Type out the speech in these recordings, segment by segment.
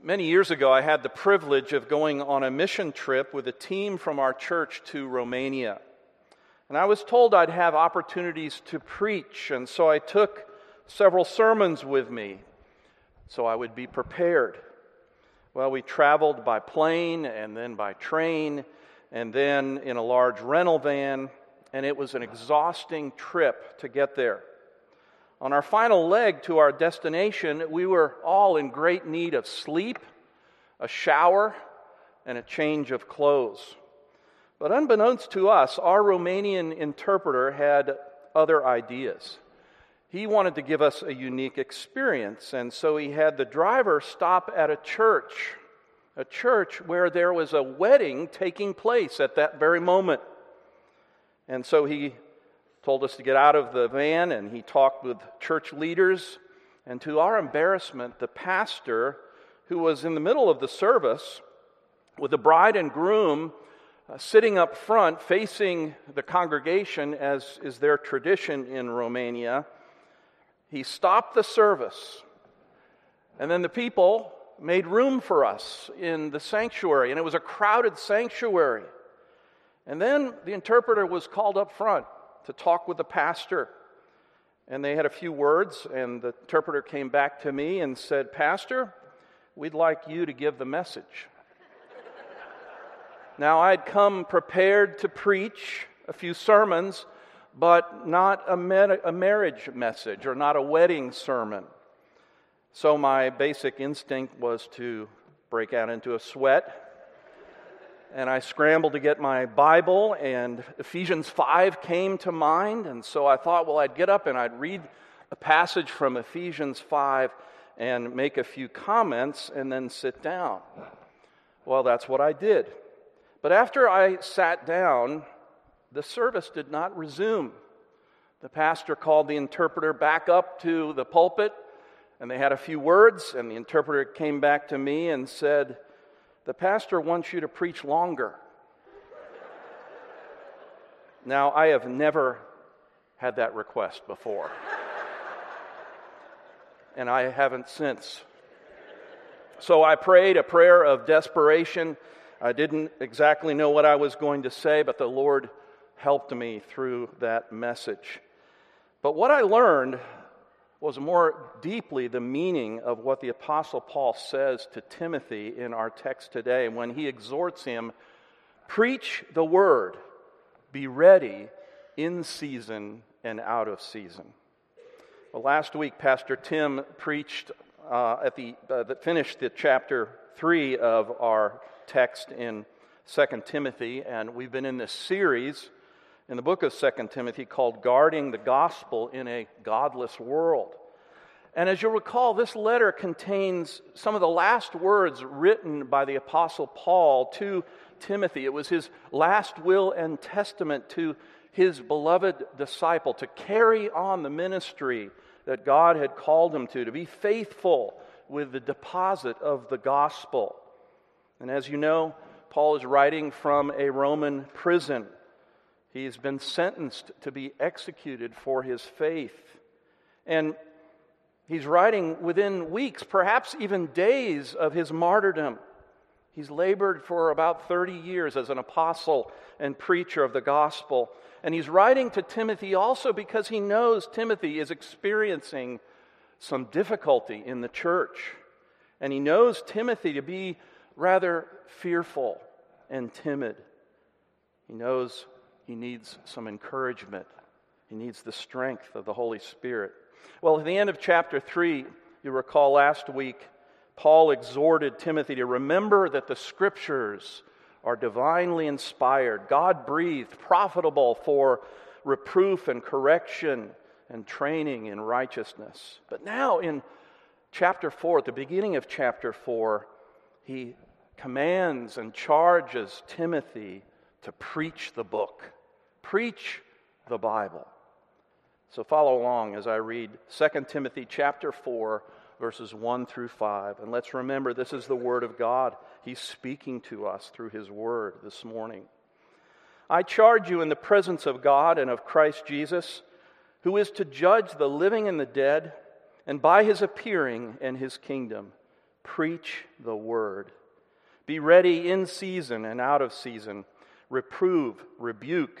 Many years ago, I had the privilege of going on a mission trip with a team from our church to Romania. And I was told I'd have opportunities to preach, and so I took several sermons with me so I would be prepared. Well, we traveled by plane and then by train and then in a large rental van, and it was an exhausting trip to get there. On our final leg to our destination, we were all in great need of sleep, a shower, and a change of clothes. But unbeknownst to us, our Romanian interpreter had other ideas. He wanted to give us a unique experience, and so he had the driver stop at a church, a church where there was a wedding taking place at that very moment. And so he told us to get out of the van and he talked with church leaders. And to our embarrassment, the pastor, who was in the middle of the service with the bride and groom uh, sitting up front facing the congregation, as is their tradition in Romania, he stopped the service. And then the people made room for us in the sanctuary, and it was a crowded sanctuary. And then the interpreter was called up front to talk with the pastor. And they had a few words, and the interpreter came back to me and said, Pastor, we'd like you to give the message. now, I'd come prepared to preach a few sermons, but not a, med- a marriage message or not a wedding sermon. So, my basic instinct was to break out into a sweat and I scrambled to get my Bible, and Ephesians 5 came to mind. And so I thought, well, I'd get up and I'd read a passage from Ephesians 5 and make a few comments and then sit down. Well, that's what I did. But after I sat down, the service did not resume. The pastor called the interpreter back up to the pulpit, and they had a few words, and the interpreter came back to me and said, the pastor wants you to preach longer. now, I have never had that request before. and I haven't since. So I prayed a prayer of desperation. I didn't exactly know what I was going to say, but the Lord helped me through that message. But what I learned was more deeply the meaning of what the Apostle Paul says to Timothy in our text today when he exhorts him preach the word, be ready in season and out of season. Well, last week, Pastor Tim preached uh, at the, uh, that finished the chapter 3 of our text in 2 Timothy, and we've been in this series in the book of 2 Timothy called Guarding the Gospel in a Godless World. And as you'll recall, this letter contains some of the last words written by the Apostle Paul to Timothy. It was his last will and testament to his beloved disciple to carry on the ministry that God had called him to, to be faithful with the deposit of the gospel. And as you know, Paul is writing from a Roman prison. He's been sentenced to be executed for his faith. And he's writing within weeks, perhaps even days, of his martyrdom. He's labored for about 30 years as an apostle and preacher of the gospel. And he's writing to Timothy also because he knows Timothy is experiencing some difficulty in the church. And he knows Timothy to be rather fearful and timid. He knows he needs some encouragement. He needs the strength of the Holy Spirit. Well, at the end of chapter 3, you recall last week, Paul exhorted Timothy to remember that the scriptures are divinely inspired, God breathed, profitable for reproof and correction and training in righteousness. But now in chapter 4, at the beginning of chapter 4, he commands and charges Timothy to preach the book, preach the Bible. So follow along as I read 2 Timothy chapter 4 verses 1 through 5. And let's remember this is the word of God. He's speaking to us through his word this morning. I charge you in the presence of God and of Christ Jesus, who is to judge the living and the dead, and by his appearing and his kingdom, Preach the word. Be ready in season and out of season. Reprove, rebuke,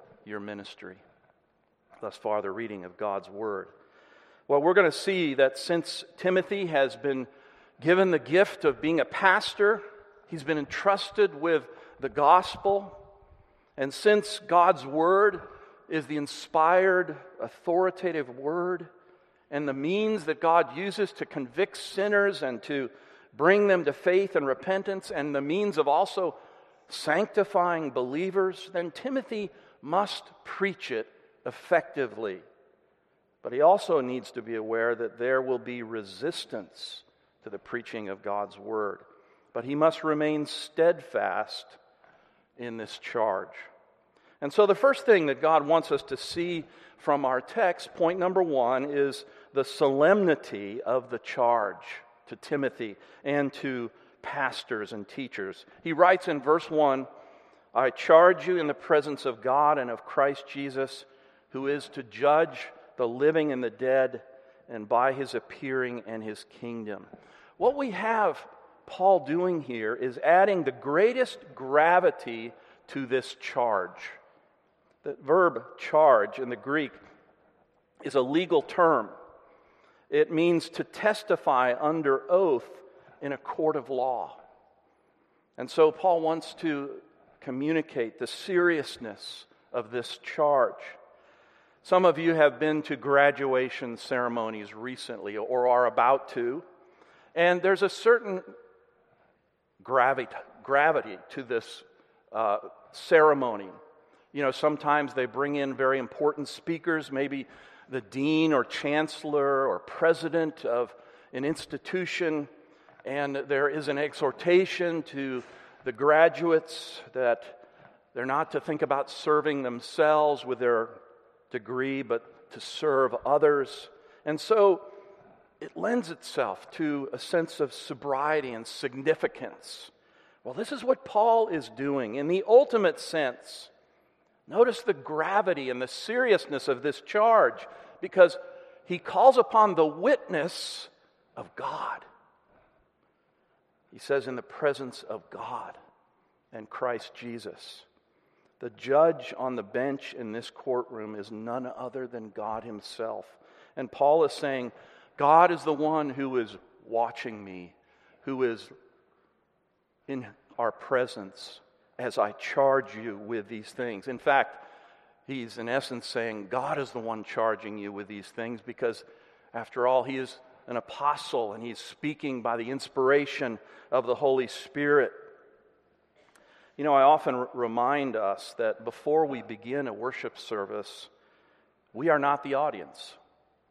your ministry. Thus far, the reading of God's Word. Well, we're going to see that since Timothy has been given the gift of being a pastor, he's been entrusted with the gospel, and since God's Word is the inspired, authoritative Word, and the means that God uses to convict sinners and to bring them to faith and repentance, and the means of also sanctifying believers, then Timothy must preach it effectively. But he also needs to be aware that there will be resistance to the preaching of God's word. But he must remain steadfast in this charge. And so, the first thing that God wants us to see from our text, point number one, is the solemnity of the charge to Timothy and to pastors and teachers. He writes in verse 1 I charge you in the presence of God and of Christ Jesus, who is to judge the living and the dead, and by his appearing and his kingdom. What we have Paul doing here is adding the greatest gravity to this charge. The verb charge in the Greek is a legal term. It means to testify under oath in a court of law. And so Paul wants to communicate the seriousness of this charge. Some of you have been to graduation ceremonies recently or are about to, and there's a certain gravity, gravity to this uh, ceremony. You know, sometimes they bring in very important speakers, maybe the dean or chancellor or president of an institution, and there is an exhortation to the graduates that they're not to think about serving themselves with their degree, but to serve others. And so it lends itself to a sense of sobriety and significance. Well, this is what Paul is doing in the ultimate sense. Notice the gravity and the seriousness of this charge because he calls upon the witness of God. He says, in the presence of God and Christ Jesus. The judge on the bench in this courtroom is none other than God Himself. And Paul is saying, God is the one who is watching me, who is in our presence as I charge you with these things. In fact, he's in essence saying, God is the one charging you with these things because, after all, he is an apostle and he's speaking by the inspiration of the Holy Spirit. You know, I often remind us that before we begin a worship service, we are not the audience,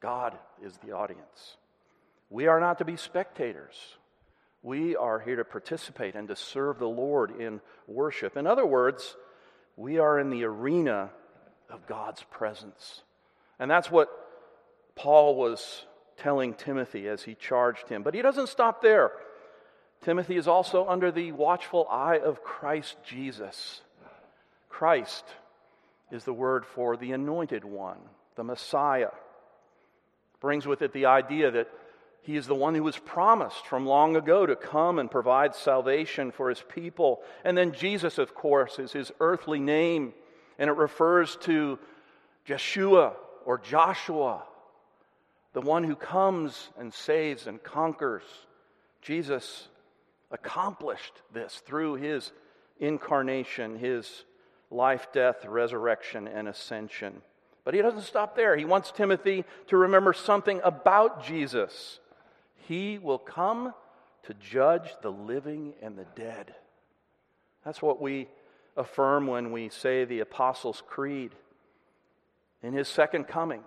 God is the audience. We are not to be spectators. We are here to participate and to serve the Lord in worship. In other words, we are in the arena of God's presence. And that's what Paul was telling Timothy as he charged him. But he doesn't stop there. Timothy is also under the watchful eye of Christ Jesus. Christ is the word for the anointed one, the Messiah. Brings with it the idea that he is the one who was promised from long ago to come and provide salvation for his people. And then Jesus, of course, is his earthly name, and it refers to Jeshua or Joshua, the one who comes and saves and conquers. Jesus accomplished this through his incarnation, his life, death, resurrection, and ascension. But he doesn't stop there. He wants Timothy to remember something about Jesus. He will come to judge the living and the dead. That's what we affirm when we say the Apostles' Creed. In his second coming,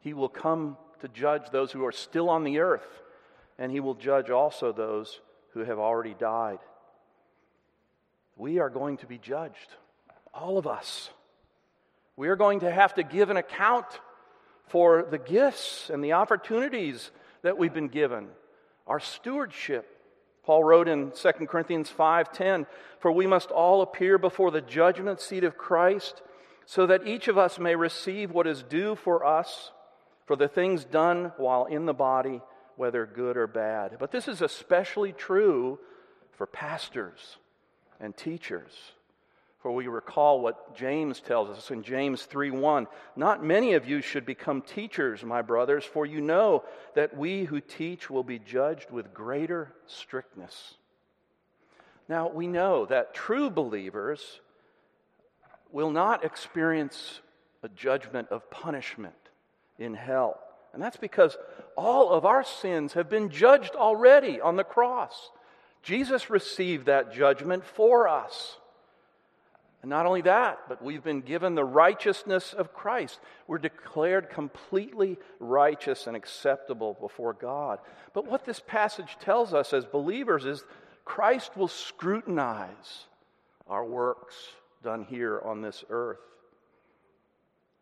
he will come to judge those who are still on the earth, and he will judge also those who have already died. We are going to be judged, all of us. We are going to have to give an account for the gifts and the opportunities that we've been given, our stewardship. Paul wrote in 2 Corinthians 5:10, "For we must all appear before the judgment seat of Christ, so that each of us may receive what is due for us for the things done while in the body, whether good or bad." But this is especially true for pastors and teachers. For we recall what James tells us in James 3:1, "Not many of you should become teachers, my brothers, for you know that we who teach will be judged with greater strictness." Now, we know that true believers will not experience a judgment of punishment in hell. And that's because all of our sins have been judged already on the cross. Jesus received that judgment for us. And not only that, but we've been given the righteousness of Christ. We're declared completely righteous and acceptable before God. But what this passage tells us as believers is Christ will scrutinize our works done here on this earth.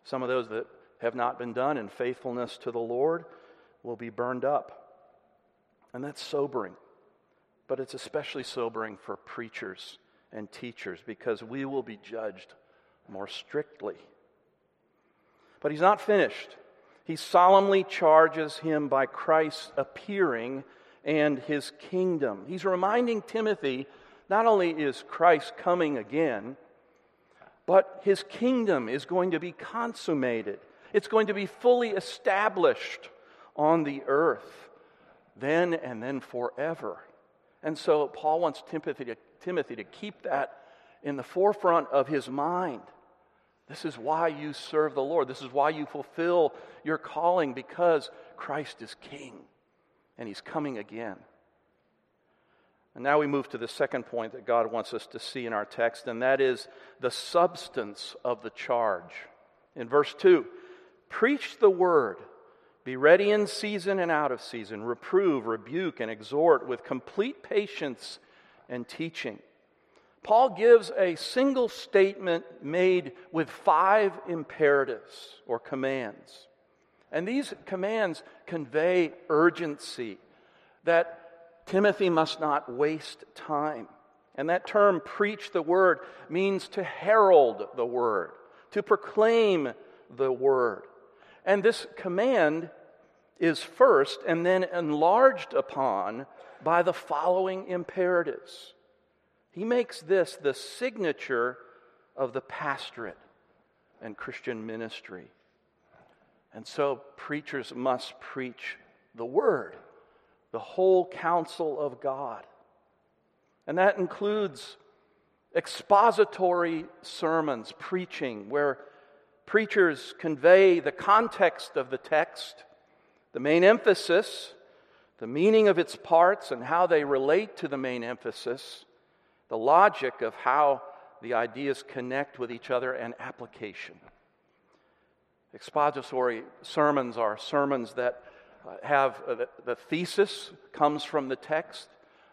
Some of those that have not been done in faithfulness to the Lord will be burned up. And that's sobering. But it's especially sobering for preachers and teachers because we will be judged more strictly. But he's not finished. He solemnly charges him by Christ's appearing and his kingdom. He's reminding Timothy not only is Christ coming again, but his kingdom is going to be consummated. It's going to be fully established on the earth, then and then forever. And so Paul wants Timothy to, Timothy to keep that in the forefront of his mind. This is why you serve the Lord. This is why you fulfill your calling because Christ is King and He's coming again. And now we move to the second point that God wants us to see in our text, and that is the substance of the charge. In verse 2, preach the word. Be ready in season and out of season. Reprove, rebuke, and exhort with complete patience and teaching. Paul gives a single statement made with five imperatives or commands. And these commands convey urgency that Timothy must not waste time. And that term, preach the word, means to herald the word, to proclaim the word. And this command is first and then enlarged upon by the following imperatives. He makes this the signature of the pastorate and Christian ministry. And so preachers must preach the word, the whole counsel of God. And that includes expository sermons, preaching, where preachers convey the context of the text, the main emphasis, the meaning of its parts, and how they relate to the main emphasis, the logic of how the ideas connect with each other, and application. Expository sermons are sermons that uh, have uh, the thesis comes from the text,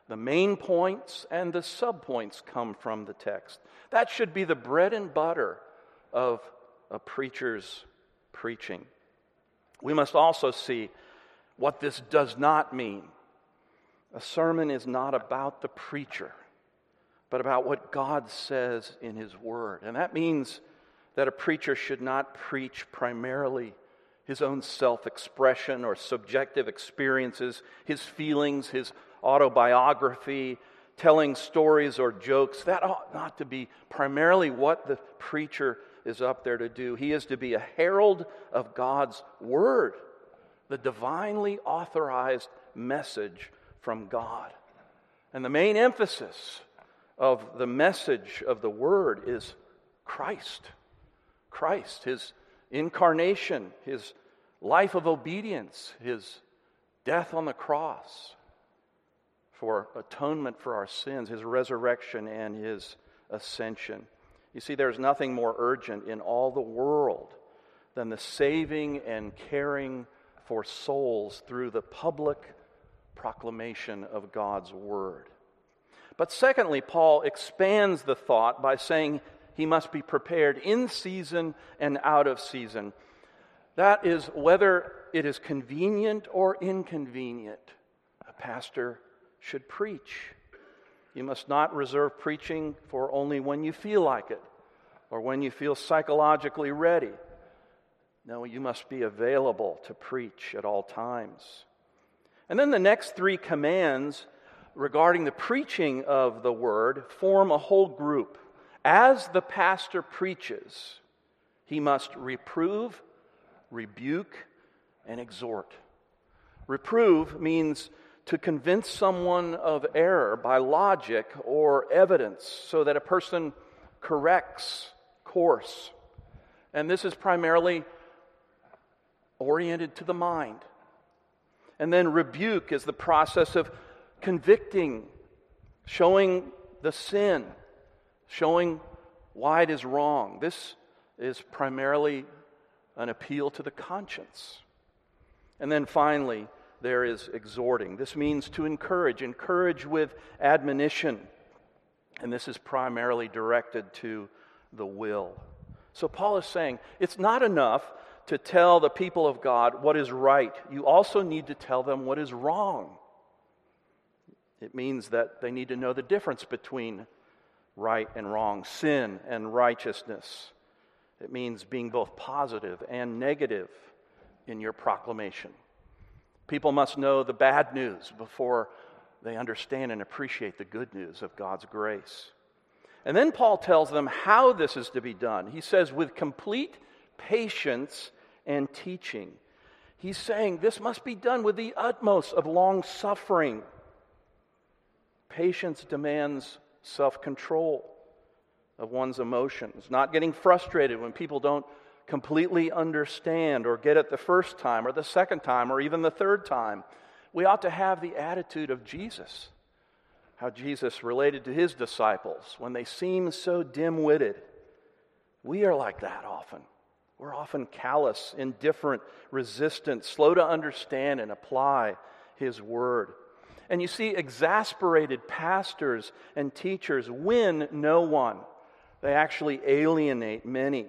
the main points and the subpoints come from the text. That should be the bread and butter of a preacher's preaching. We must also see what this does not mean. A sermon is not about the preacher, but about what God says in His Word. And that means that a preacher should not preach primarily his own self expression or subjective experiences, his feelings, his autobiography, telling stories or jokes. That ought not to be primarily what the preacher is up there to do. He is to be a herald of God's word, the divinely authorized message from God. And the main emphasis of the message of the word is Christ. Christ, his incarnation, his life of obedience, his death on the cross for atonement for our sins, his resurrection, and his ascension. You see, there's nothing more urgent in all the world than the saving and caring for souls through the public proclamation of God's word. But secondly, Paul expands the thought by saying he must be prepared in season and out of season. That is whether it is convenient or inconvenient, a pastor should preach. You must not reserve preaching for only when you feel like it or when you feel psychologically ready. No, you must be available to preach at all times. And then the next three commands regarding the preaching of the word form a whole group. As the pastor preaches, he must reprove, rebuke, and exhort. Reprove means to convince someone of error by logic or evidence so that a person corrects course. And this is primarily oriented to the mind. And then rebuke is the process of convicting, showing the sin, showing why it is wrong. This is primarily an appeal to the conscience. And then finally, there is exhorting. This means to encourage, encourage with admonition. And this is primarily directed to the will. So Paul is saying it's not enough to tell the people of God what is right, you also need to tell them what is wrong. It means that they need to know the difference between right and wrong, sin and righteousness. It means being both positive and negative in your proclamation. People must know the bad news before they understand and appreciate the good news of God's grace. And then Paul tells them how this is to be done. He says, with complete patience and teaching. He's saying this must be done with the utmost of long suffering. Patience demands self control of one's emotions, not getting frustrated when people don't completely understand or get it the first time or the second time or even the third time. We ought to have the attitude of Jesus, how Jesus related to his disciples when they seem so dim witted. We are like that often. We're often callous, indifferent, resistant, slow to understand and apply His word. And you see, exasperated pastors and teachers win no one, they actually alienate many.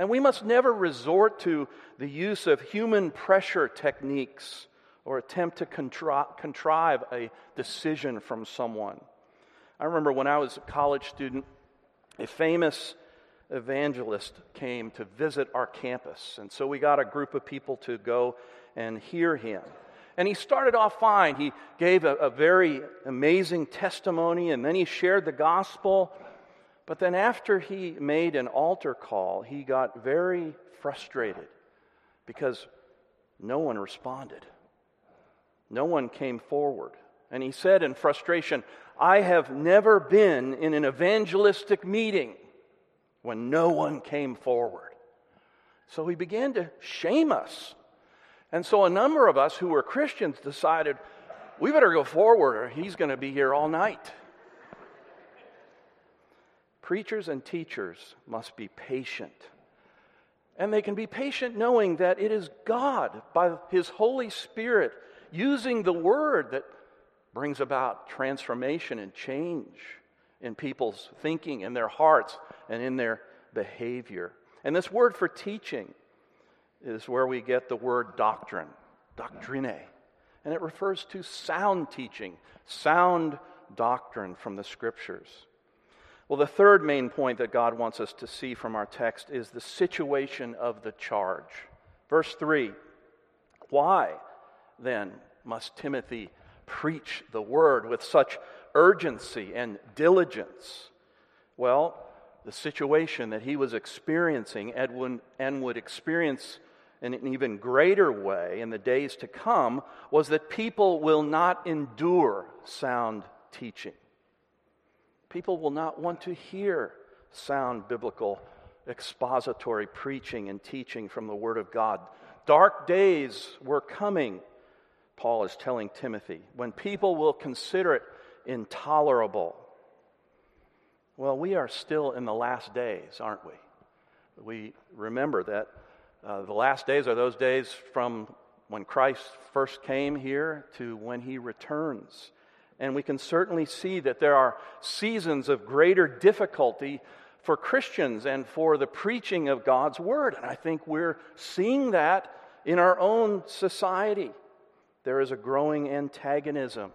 And we must never resort to the use of human pressure techniques or attempt to contri- contrive a decision from someone. I remember when I was a college student, a famous evangelist came to visit our campus. And so we got a group of people to go and hear him. And he started off fine. He gave a, a, very amazing testimony, and then he shared the gospel. But then, after he made an altar call, he got very frustrated because no one responded. No one came forward. And he said in frustration, I have never been in an evangelistic meeting when no one came forward. So he began to shame us. And so a number of us who were Christians decided we better go forward or he's going to be here all night. Preachers and teachers must be patient. And they can be patient knowing that it is God, by His Holy Spirit, using the Word that brings about transformation and change in people's thinking, in their hearts, and in their behavior. And this word for teaching is where we get the word doctrine, doctrine. And it refers to sound teaching, sound doctrine from the scriptures. Well, the third main point that God wants us to see from our text is the situation of the charge. Verse 3 Why then must Timothy preach the word with such urgency and diligence? Well, the situation that he was experiencing Edwin, and would experience in an even greater way in the days to come was that people will not endure sound teaching. People will not want to hear sound biblical expository preaching and teaching from the Word of God. Dark days were coming, Paul is telling Timothy, when people will consider it intolerable. Well, we are still in the last days, aren't we? We remember that uh, the last days are those days from when Christ first came here to when he returns. And we can certainly see that there are seasons of greater difficulty for Christians and for the preaching of God's word. And I think we're seeing that in our own society. There is a growing antagonism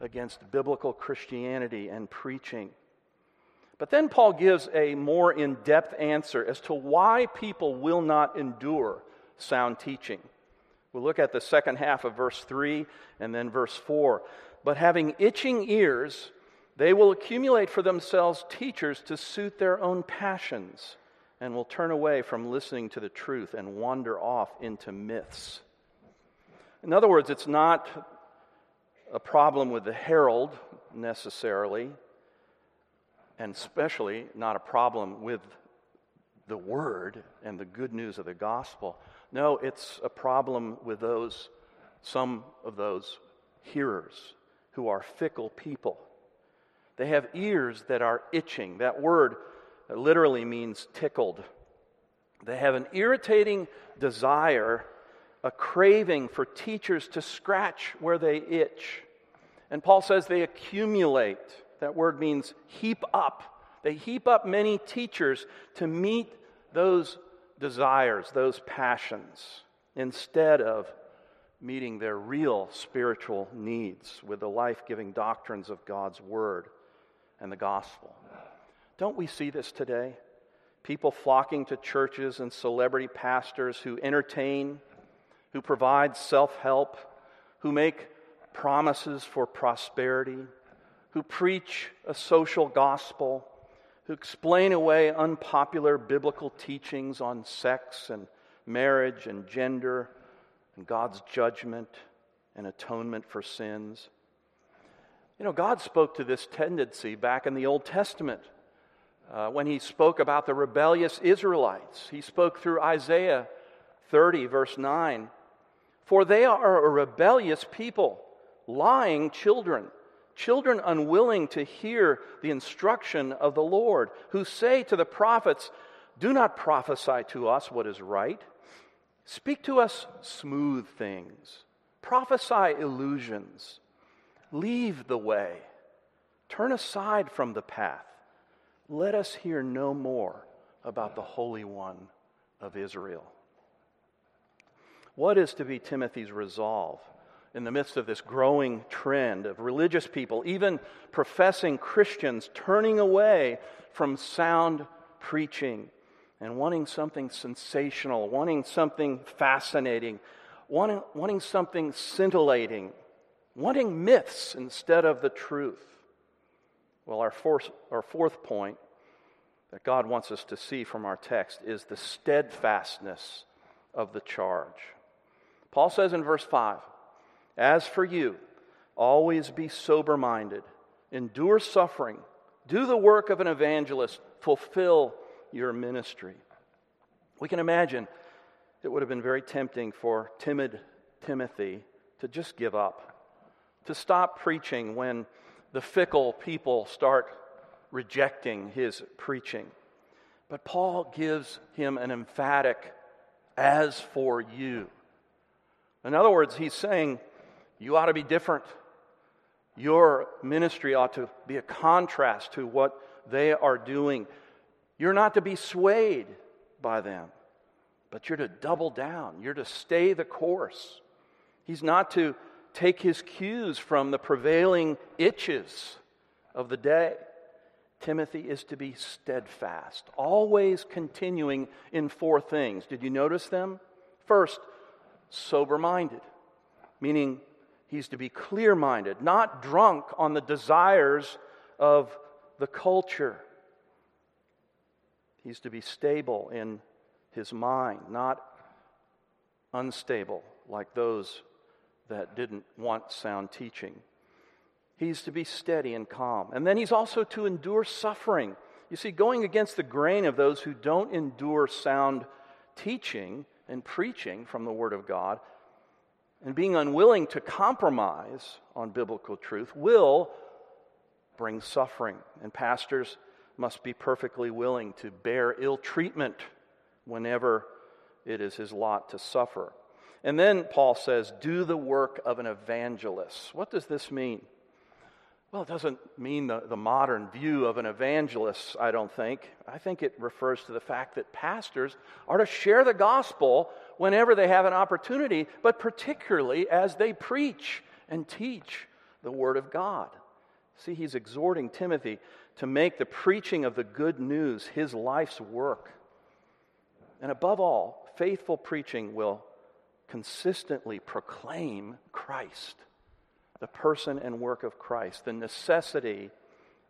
against biblical Christianity and preaching. But then Paul gives a more in depth answer as to why people will not endure sound teaching. We'll look at the second half of verse 3 and then verse 4. But having itching ears, they will accumulate for themselves teachers to suit their own passions and will turn away from listening to the truth and wander off into myths. In other words, it's not a problem with the herald necessarily, and especially not a problem with the word and the good news of the gospel. No, it's a problem with those, some of those hearers who are fickle people they have ears that are itching. That word literally means tickled. They have an irritating desire, a craving for teachers to scratch where they itch. And Paul says they accumulate. That word means heap up. They heap up many teachers to meet those desires, those passions, instead of meeting their real spiritual needs with the life giving doctrines of God's Word and the gospel. Don't we see this today? People flocking to churches and celebrity pastors who entertain, who provide self help, who make promises for prosperity, who preach a social gospel, who explain away unpopular biblical teachings on sex and marriage and gender and God's judgment and atonement for sins. You know, God spoke to this tendency back in the Old Testament uh, when He spoke about the rebellious Israelites. He spoke through Isaiah 30, verse 9. For they are a rebellious people, lying children, children unwilling to hear the instruction of the Lord, who say to the prophets, Do not prophesy to us what is right. Speak to us smooth things. Prophesy illusions. Leave the way. Turn aside from the path. Let us hear no more about the Holy One of Israel. What is to be Timothy's resolve in the midst of this growing trend of religious people, even professing Christians, turning away from sound preaching and wanting something sensational, wanting something fascinating, wanting, wanting something scintillating? wanting myths instead of the truth. Well, our fourth, our fourth point that God wants us to see from our text is the steadfastness of the charge. Paul says in verse 5 As for you, always be sober minded, endure suffering, do the work of an evangelist, fulfill your ministry. We can imagine it would have been very tempting for timid Timothy to just give up to stop preaching when the fickle people start rejecting his preaching. But Paul gives him an emphatic, as for you. In other words, he's saying, you ought to be different. Your ministry ought to be a contrast to what they are doing. You're not to be swayed by them, but you're to double down. You're to stay the course. He's not to take his cues from the prevailing itches of the day. Timothy is to be steadfast, always continuing in four things. Did you notice them? First, sober minded, meaning he's to be clear minded, not drunk on the desires of the culture. He's to be stable in his mind, not unstable like those that didn't want sound teaching. He's to be steady and calm. And then he's also to endure suffering. You see, going against the grain of those who don't endure sound teaching and preaching from the Word of God and being unwilling to compromise on biblical truth will bring suffering. And pastors must be perfectly willing to bear ill treatment whenever it is his lot to suffer. And then Paul says, do the work of an evangelist. What does this mean? Well, it doesn't mean the, the modern view of an evangelist, I don't think. I think it refers to the fact that pastors are to share the gospel whenever they have an opportunity, but particularly as they preach and teach the Word of God. See, he's exhorting Timothy to make the preaching of the good news his life's work. And above all, faithful preaching will consistently proclaim Christ the person and work of Christ, the necessity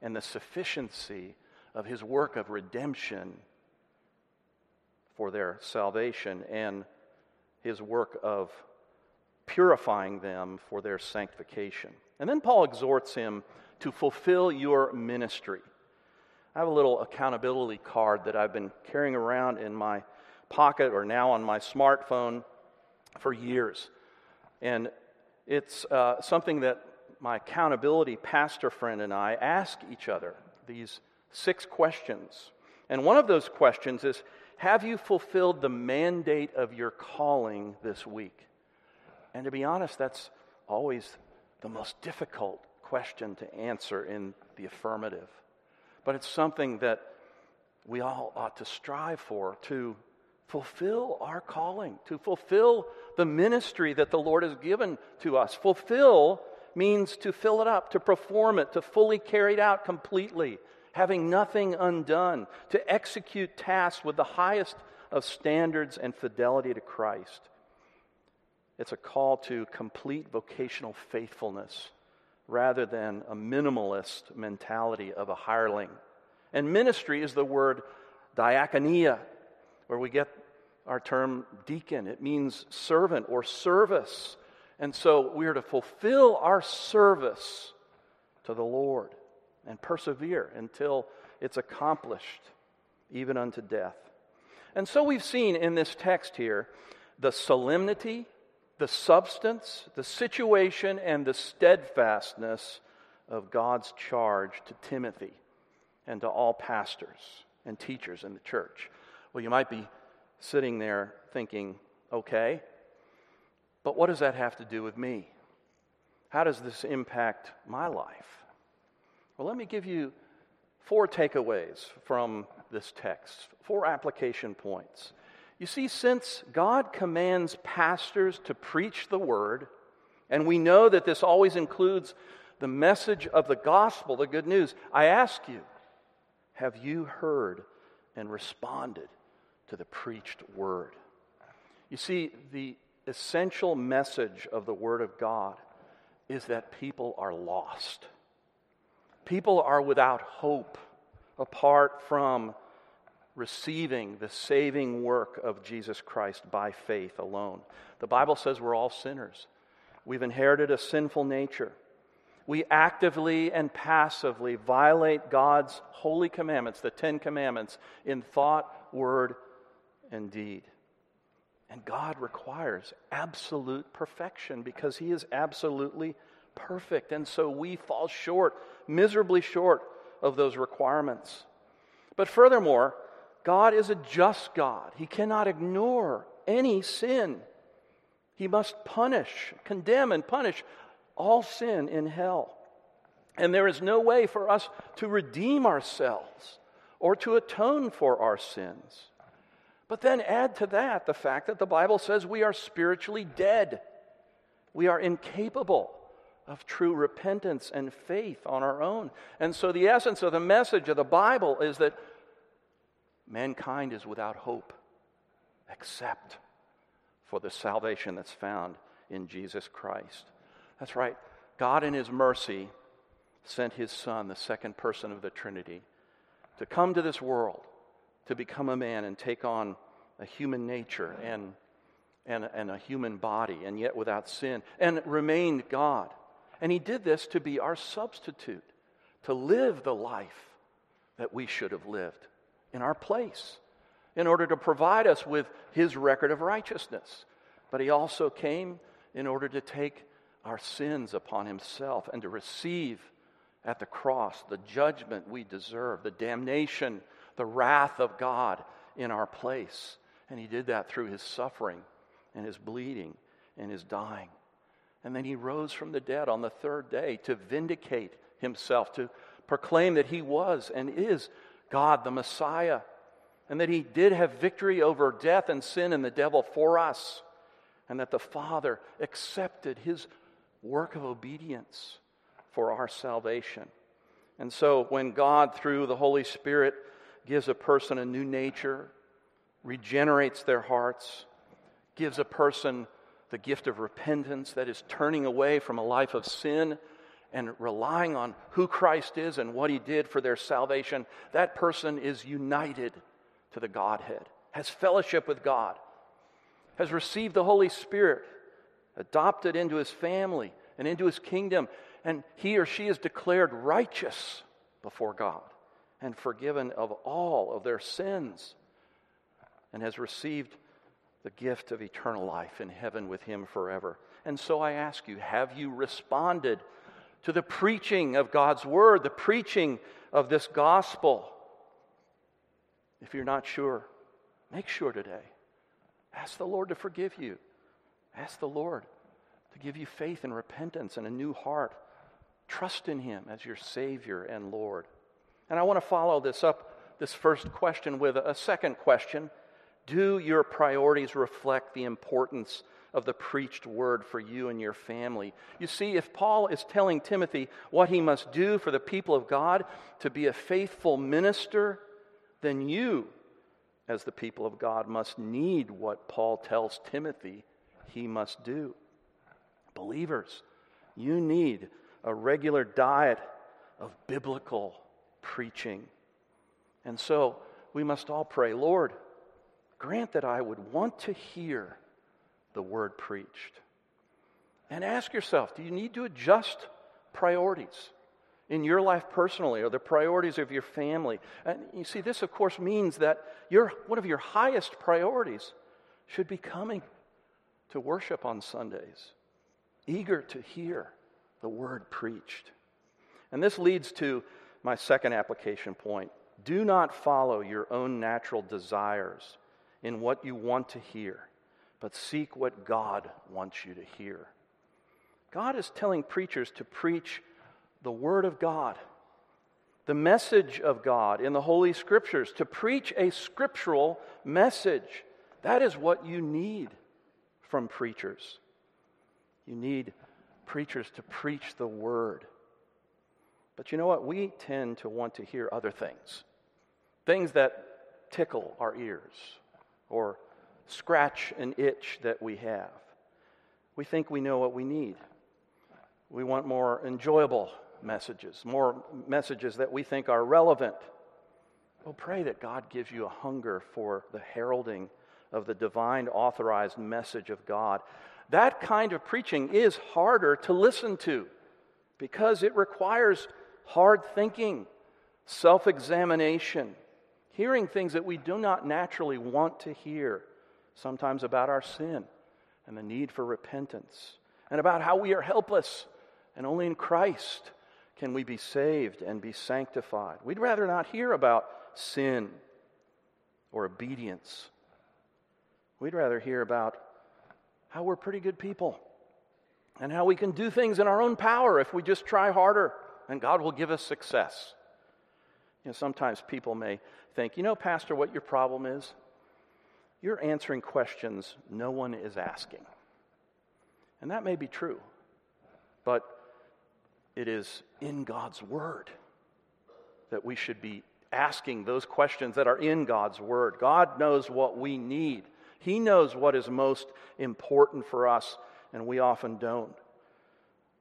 and the sufficiency of his work of redemption for their salvation and his work of purifying them for their sanctification. And then Paul exhorts him to fulfill your ministry. I have a little accountability card that I've been carrying around in my pocket or now on my smartphone for years. And it's uh, something that my accountability pastor friend and I ask each other these six questions. And one of those questions is Have you fulfilled the mandate of your calling this week? And to be honest, that's always the most difficult question to answer in the affirmative. But it's something that we all ought to strive for to fulfill our calling, to fulfill the ministry that the Lord has given to us. Fulfill means to fill it up, to perform it, to fully carry it out completely, having nothing undone, to execute tasks with the highest of standards and fidelity to Christ. It's a call to complete vocational faithfulness rather than a minimalist mentality of a hireling. And ministry is the word diakonia, where we get our term deacon. It means servant or service. And so we are to fulfill our service to the Lord and persevere until it's accomplished, even unto death. And so we've seen in this text here the solemnity, the substance, the situation, and the steadfastness of God's charge to Timothy and to all pastors and teachers in the church. Well, you might be sitting there thinking, okay, but what does that have to do with me? How does this impact my life? Well, let me give you four takeaways from this text, four application points. You see, since God commands pastors to preach the word, and we know that this always includes the message of the gospel, the good news, I ask you, have you heard and responded to the preached word? You see, the essential message of the word of God is that people are lost. People are without hope apart from receiving the saving work of Jesus Christ by faith alone. The Bible says we're all sinners. We've inherited a sinful nature we actively and passively violate God's holy commandments, the Ten Commandments, in thought, word, and deed. And God requires absolute perfection because He is absolutely perfect. And so we fall short, miserably short of those requirements. But furthermore, God is a just God. He cannot ignore any sin. He must punish, condemn, and punish all sin in hell. And there is no way for us to redeem ourselves or to atone for our sins. But then add to that the fact that the Bible says we are spiritually dead. We are incapable of true repentance and faith on our own. And so, the essence of the message of the Bible is that mankind is without hope except for the salvation that's found in Jesus Christ. That's right. God, in His mercy, sent His Son, the second person of the Trinity, to come to this world, to become a man and take on a human nature and, and, and a human body, and yet without sin, and remained God. And He did this to be our substitute, to live the life that we should have lived in our place, in order to provide us with His record of righteousness. But He also came in order to take our sins upon himself and to receive at the cross the judgment we deserve, the damnation, the wrath of God in our place. And he did that through his suffering and his bleeding and his dying. And then he rose from the dead on the third day to vindicate himself, to proclaim that he was and is God, the Messiah, and that he did have victory over death and sin and the devil for us, and that the Father accepted his work of obedience for our salvation. And so, when God, through the Holy Spirit, gives a person a new nature, regenerates their hearts, gives a person the gift of repentance, that is, turning away from a life of sin and relying on who Christ is and what he did for their salvation, that person is united to the Godhead, has fellowship with God, has received the Holy Spirit, adopted into his family and into his kingdom, and he or she is declared righteous before God and forgiven of all of their sins and has received the gift of eternal life in heaven with him forever. And so I ask you, have you responded to the preaching of God's word, the preaching of this gospel? If you're not sure, make sure today. Ask the Lord to forgive you. Ask the Lord to give you faith and repentance and a new heart. Trust in Him as your Savior and Lord. And I want to follow this up, this first question, with a second question Do your priorities reflect the importance of the preached word for you and your family? You see, if Paul is telling Timothy what he must do for the people of God to be a faithful minister, then you, as the people of God, must need what Paul tells Timothy he must do. Believers, you need a regular diet of biblical preaching. And so we must all pray, Lord, grant that I would want to hear the word preached. And ask yourself do you need to adjust priorities in your life personally or the priorities of your family? And you see, this, of course, means that your, one of your highest priorities should be coming to worship on Sundays, eager to hear the word preached. And this leads to my second application point. Do not follow your own natural desires in what you want to hear, but seek what God wants you to hear. God is telling preachers to preach the Word of God, the message of God in the Holy Scriptures, to preach a scriptural message. That is what you need from preachers. You need preachers to preach the Word. But you know what? We tend to want to hear other things things that tickle our ears or scratch an itch that we have. We think we know what we need. We want more enjoyable messages, more messages that we think are relevant. Well, pray that God gives you a hunger for the heralding of the divine authorized message of God. That kind of preaching is harder to listen to because it requires hard thinking, self examination, hearing things that we do not naturally want to hear, sometimes about our sin and the need for repentance, and about how we are helpless and only in Christ can we be saved and be sanctified. We'd rather not hear about sin or obedience. We'd rather hear about how we're pretty good people and how we can do things in our own power if we just try harder and God will give us success. You know, sometimes people may think, you know, Pastor, what your problem is? You're answering questions no one is asking. And that may be true, but it is in God's Word that we should be asking those questions that are in God's Word. God knows what we need, He knows what is most important for us, and we often don't.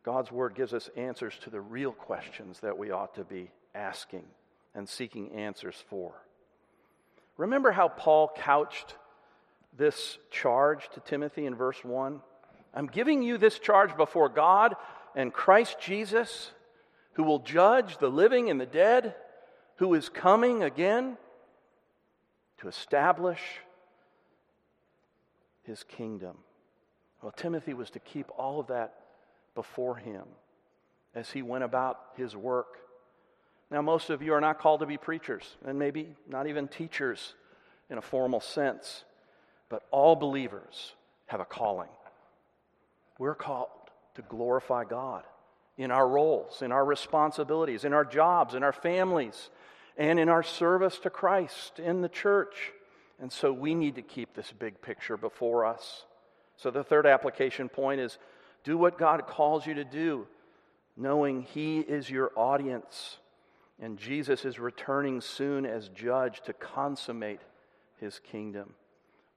God's Word gives us answers to the real questions that we ought to be asking and seeking answers for. Remember how Paul couched this charge to Timothy in verse 1? I'm giving you this charge before God and Christ Jesus, who will judge the living and the dead, who is coming again to establish his kingdom. Well, Timothy was to keep all of that before him as he went about his work. Now, most of you are not called to be preachers, and maybe not even teachers in a formal sense, but all believers have a calling. We're called to glorify God in our roles, in our responsibilities, in our jobs, in our families, and in our service to Christ in the church. And so we need to keep this big picture before us. So the third application point is do what God calls you to do, knowing He is your audience. And Jesus is returning soon as judge to consummate His kingdom.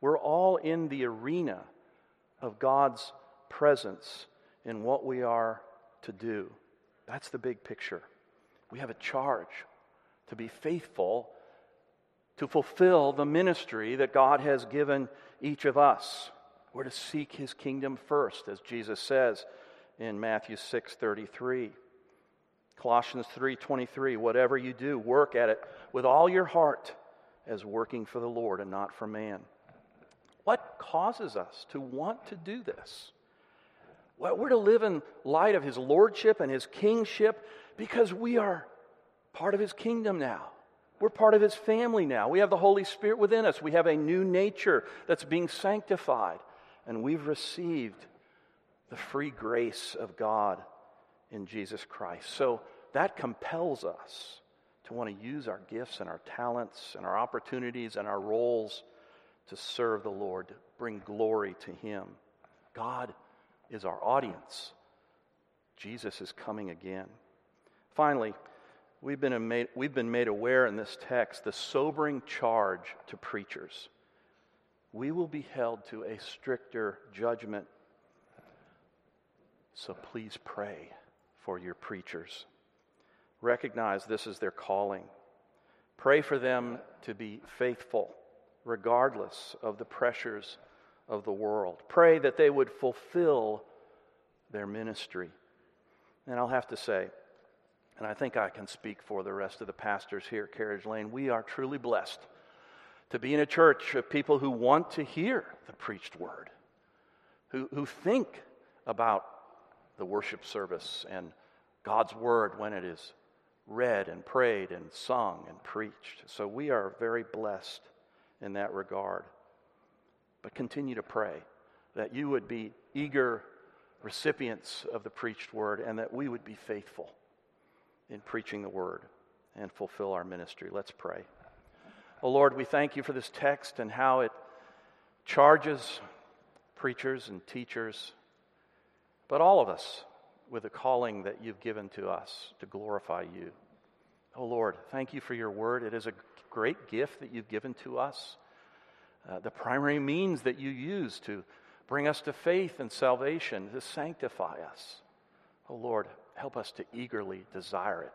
We're all in the arena of God's presence in what we are to do. That's the big picture. We have a charge to be faithful to fulfill the ministry that God has given each of us. We're to seek his kingdom first, as Jesus says in Matthew 6:33. Colossians 3:23, whatever you do, work at it with all your heart as working for the Lord and not for man. What causes us to want to do this? Well, we're to live in light of his lordship and his kingship because we are part of his kingdom now. We're part of his family now. We have the Holy Spirit within us. We have a new nature that's being sanctified. And we've received the free grace of God in Jesus Christ. So that compels us to want to use our gifts and our talents and our opportunities and our roles to serve the Lord, to bring glory to Him. God is our audience. Jesus is coming again. Finally, we've been, made, we've been made aware in this text the sobering charge to preachers. We will be held to a stricter judgment. So please pray for your preachers. Recognize this is their calling. Pray for them to be faithful regardless of the pressures of the world. Pray that they would fulfill their ministry. And I'll have to say, and I think I can speak for the rest of the pastors here at Carriage Lane, we are truly blessed to be in a church of people who want to hear the preached word, who, who think about the worship service and God's word when it is read and prayed and sung and preached. So we are very blessed in that regard. But continue to pray that you would be eager recipients of the preached word and that we would be faithful in preaching the word and fulfill our ministry. Let's pray. Oh Lord, we thank you for this text and how it charges preachers and teachers, but all of us with the calling that you've given to us to glorify you. Oh Lord, thank you for your word. It is a great gift that you've given to us. Uh, the primary means that you use to bring us to faith and salvation, to sanctify us. Oh Lord, help us to eagerly desire it.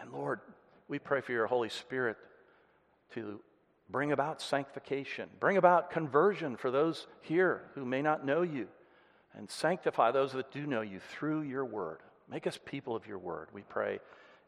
And Lord, we pray for your Holy Spirit to bring about sanctification, bring about conversion for those here who may not know you, and sanctify those that do know you through your word. Make us people of your word, we pray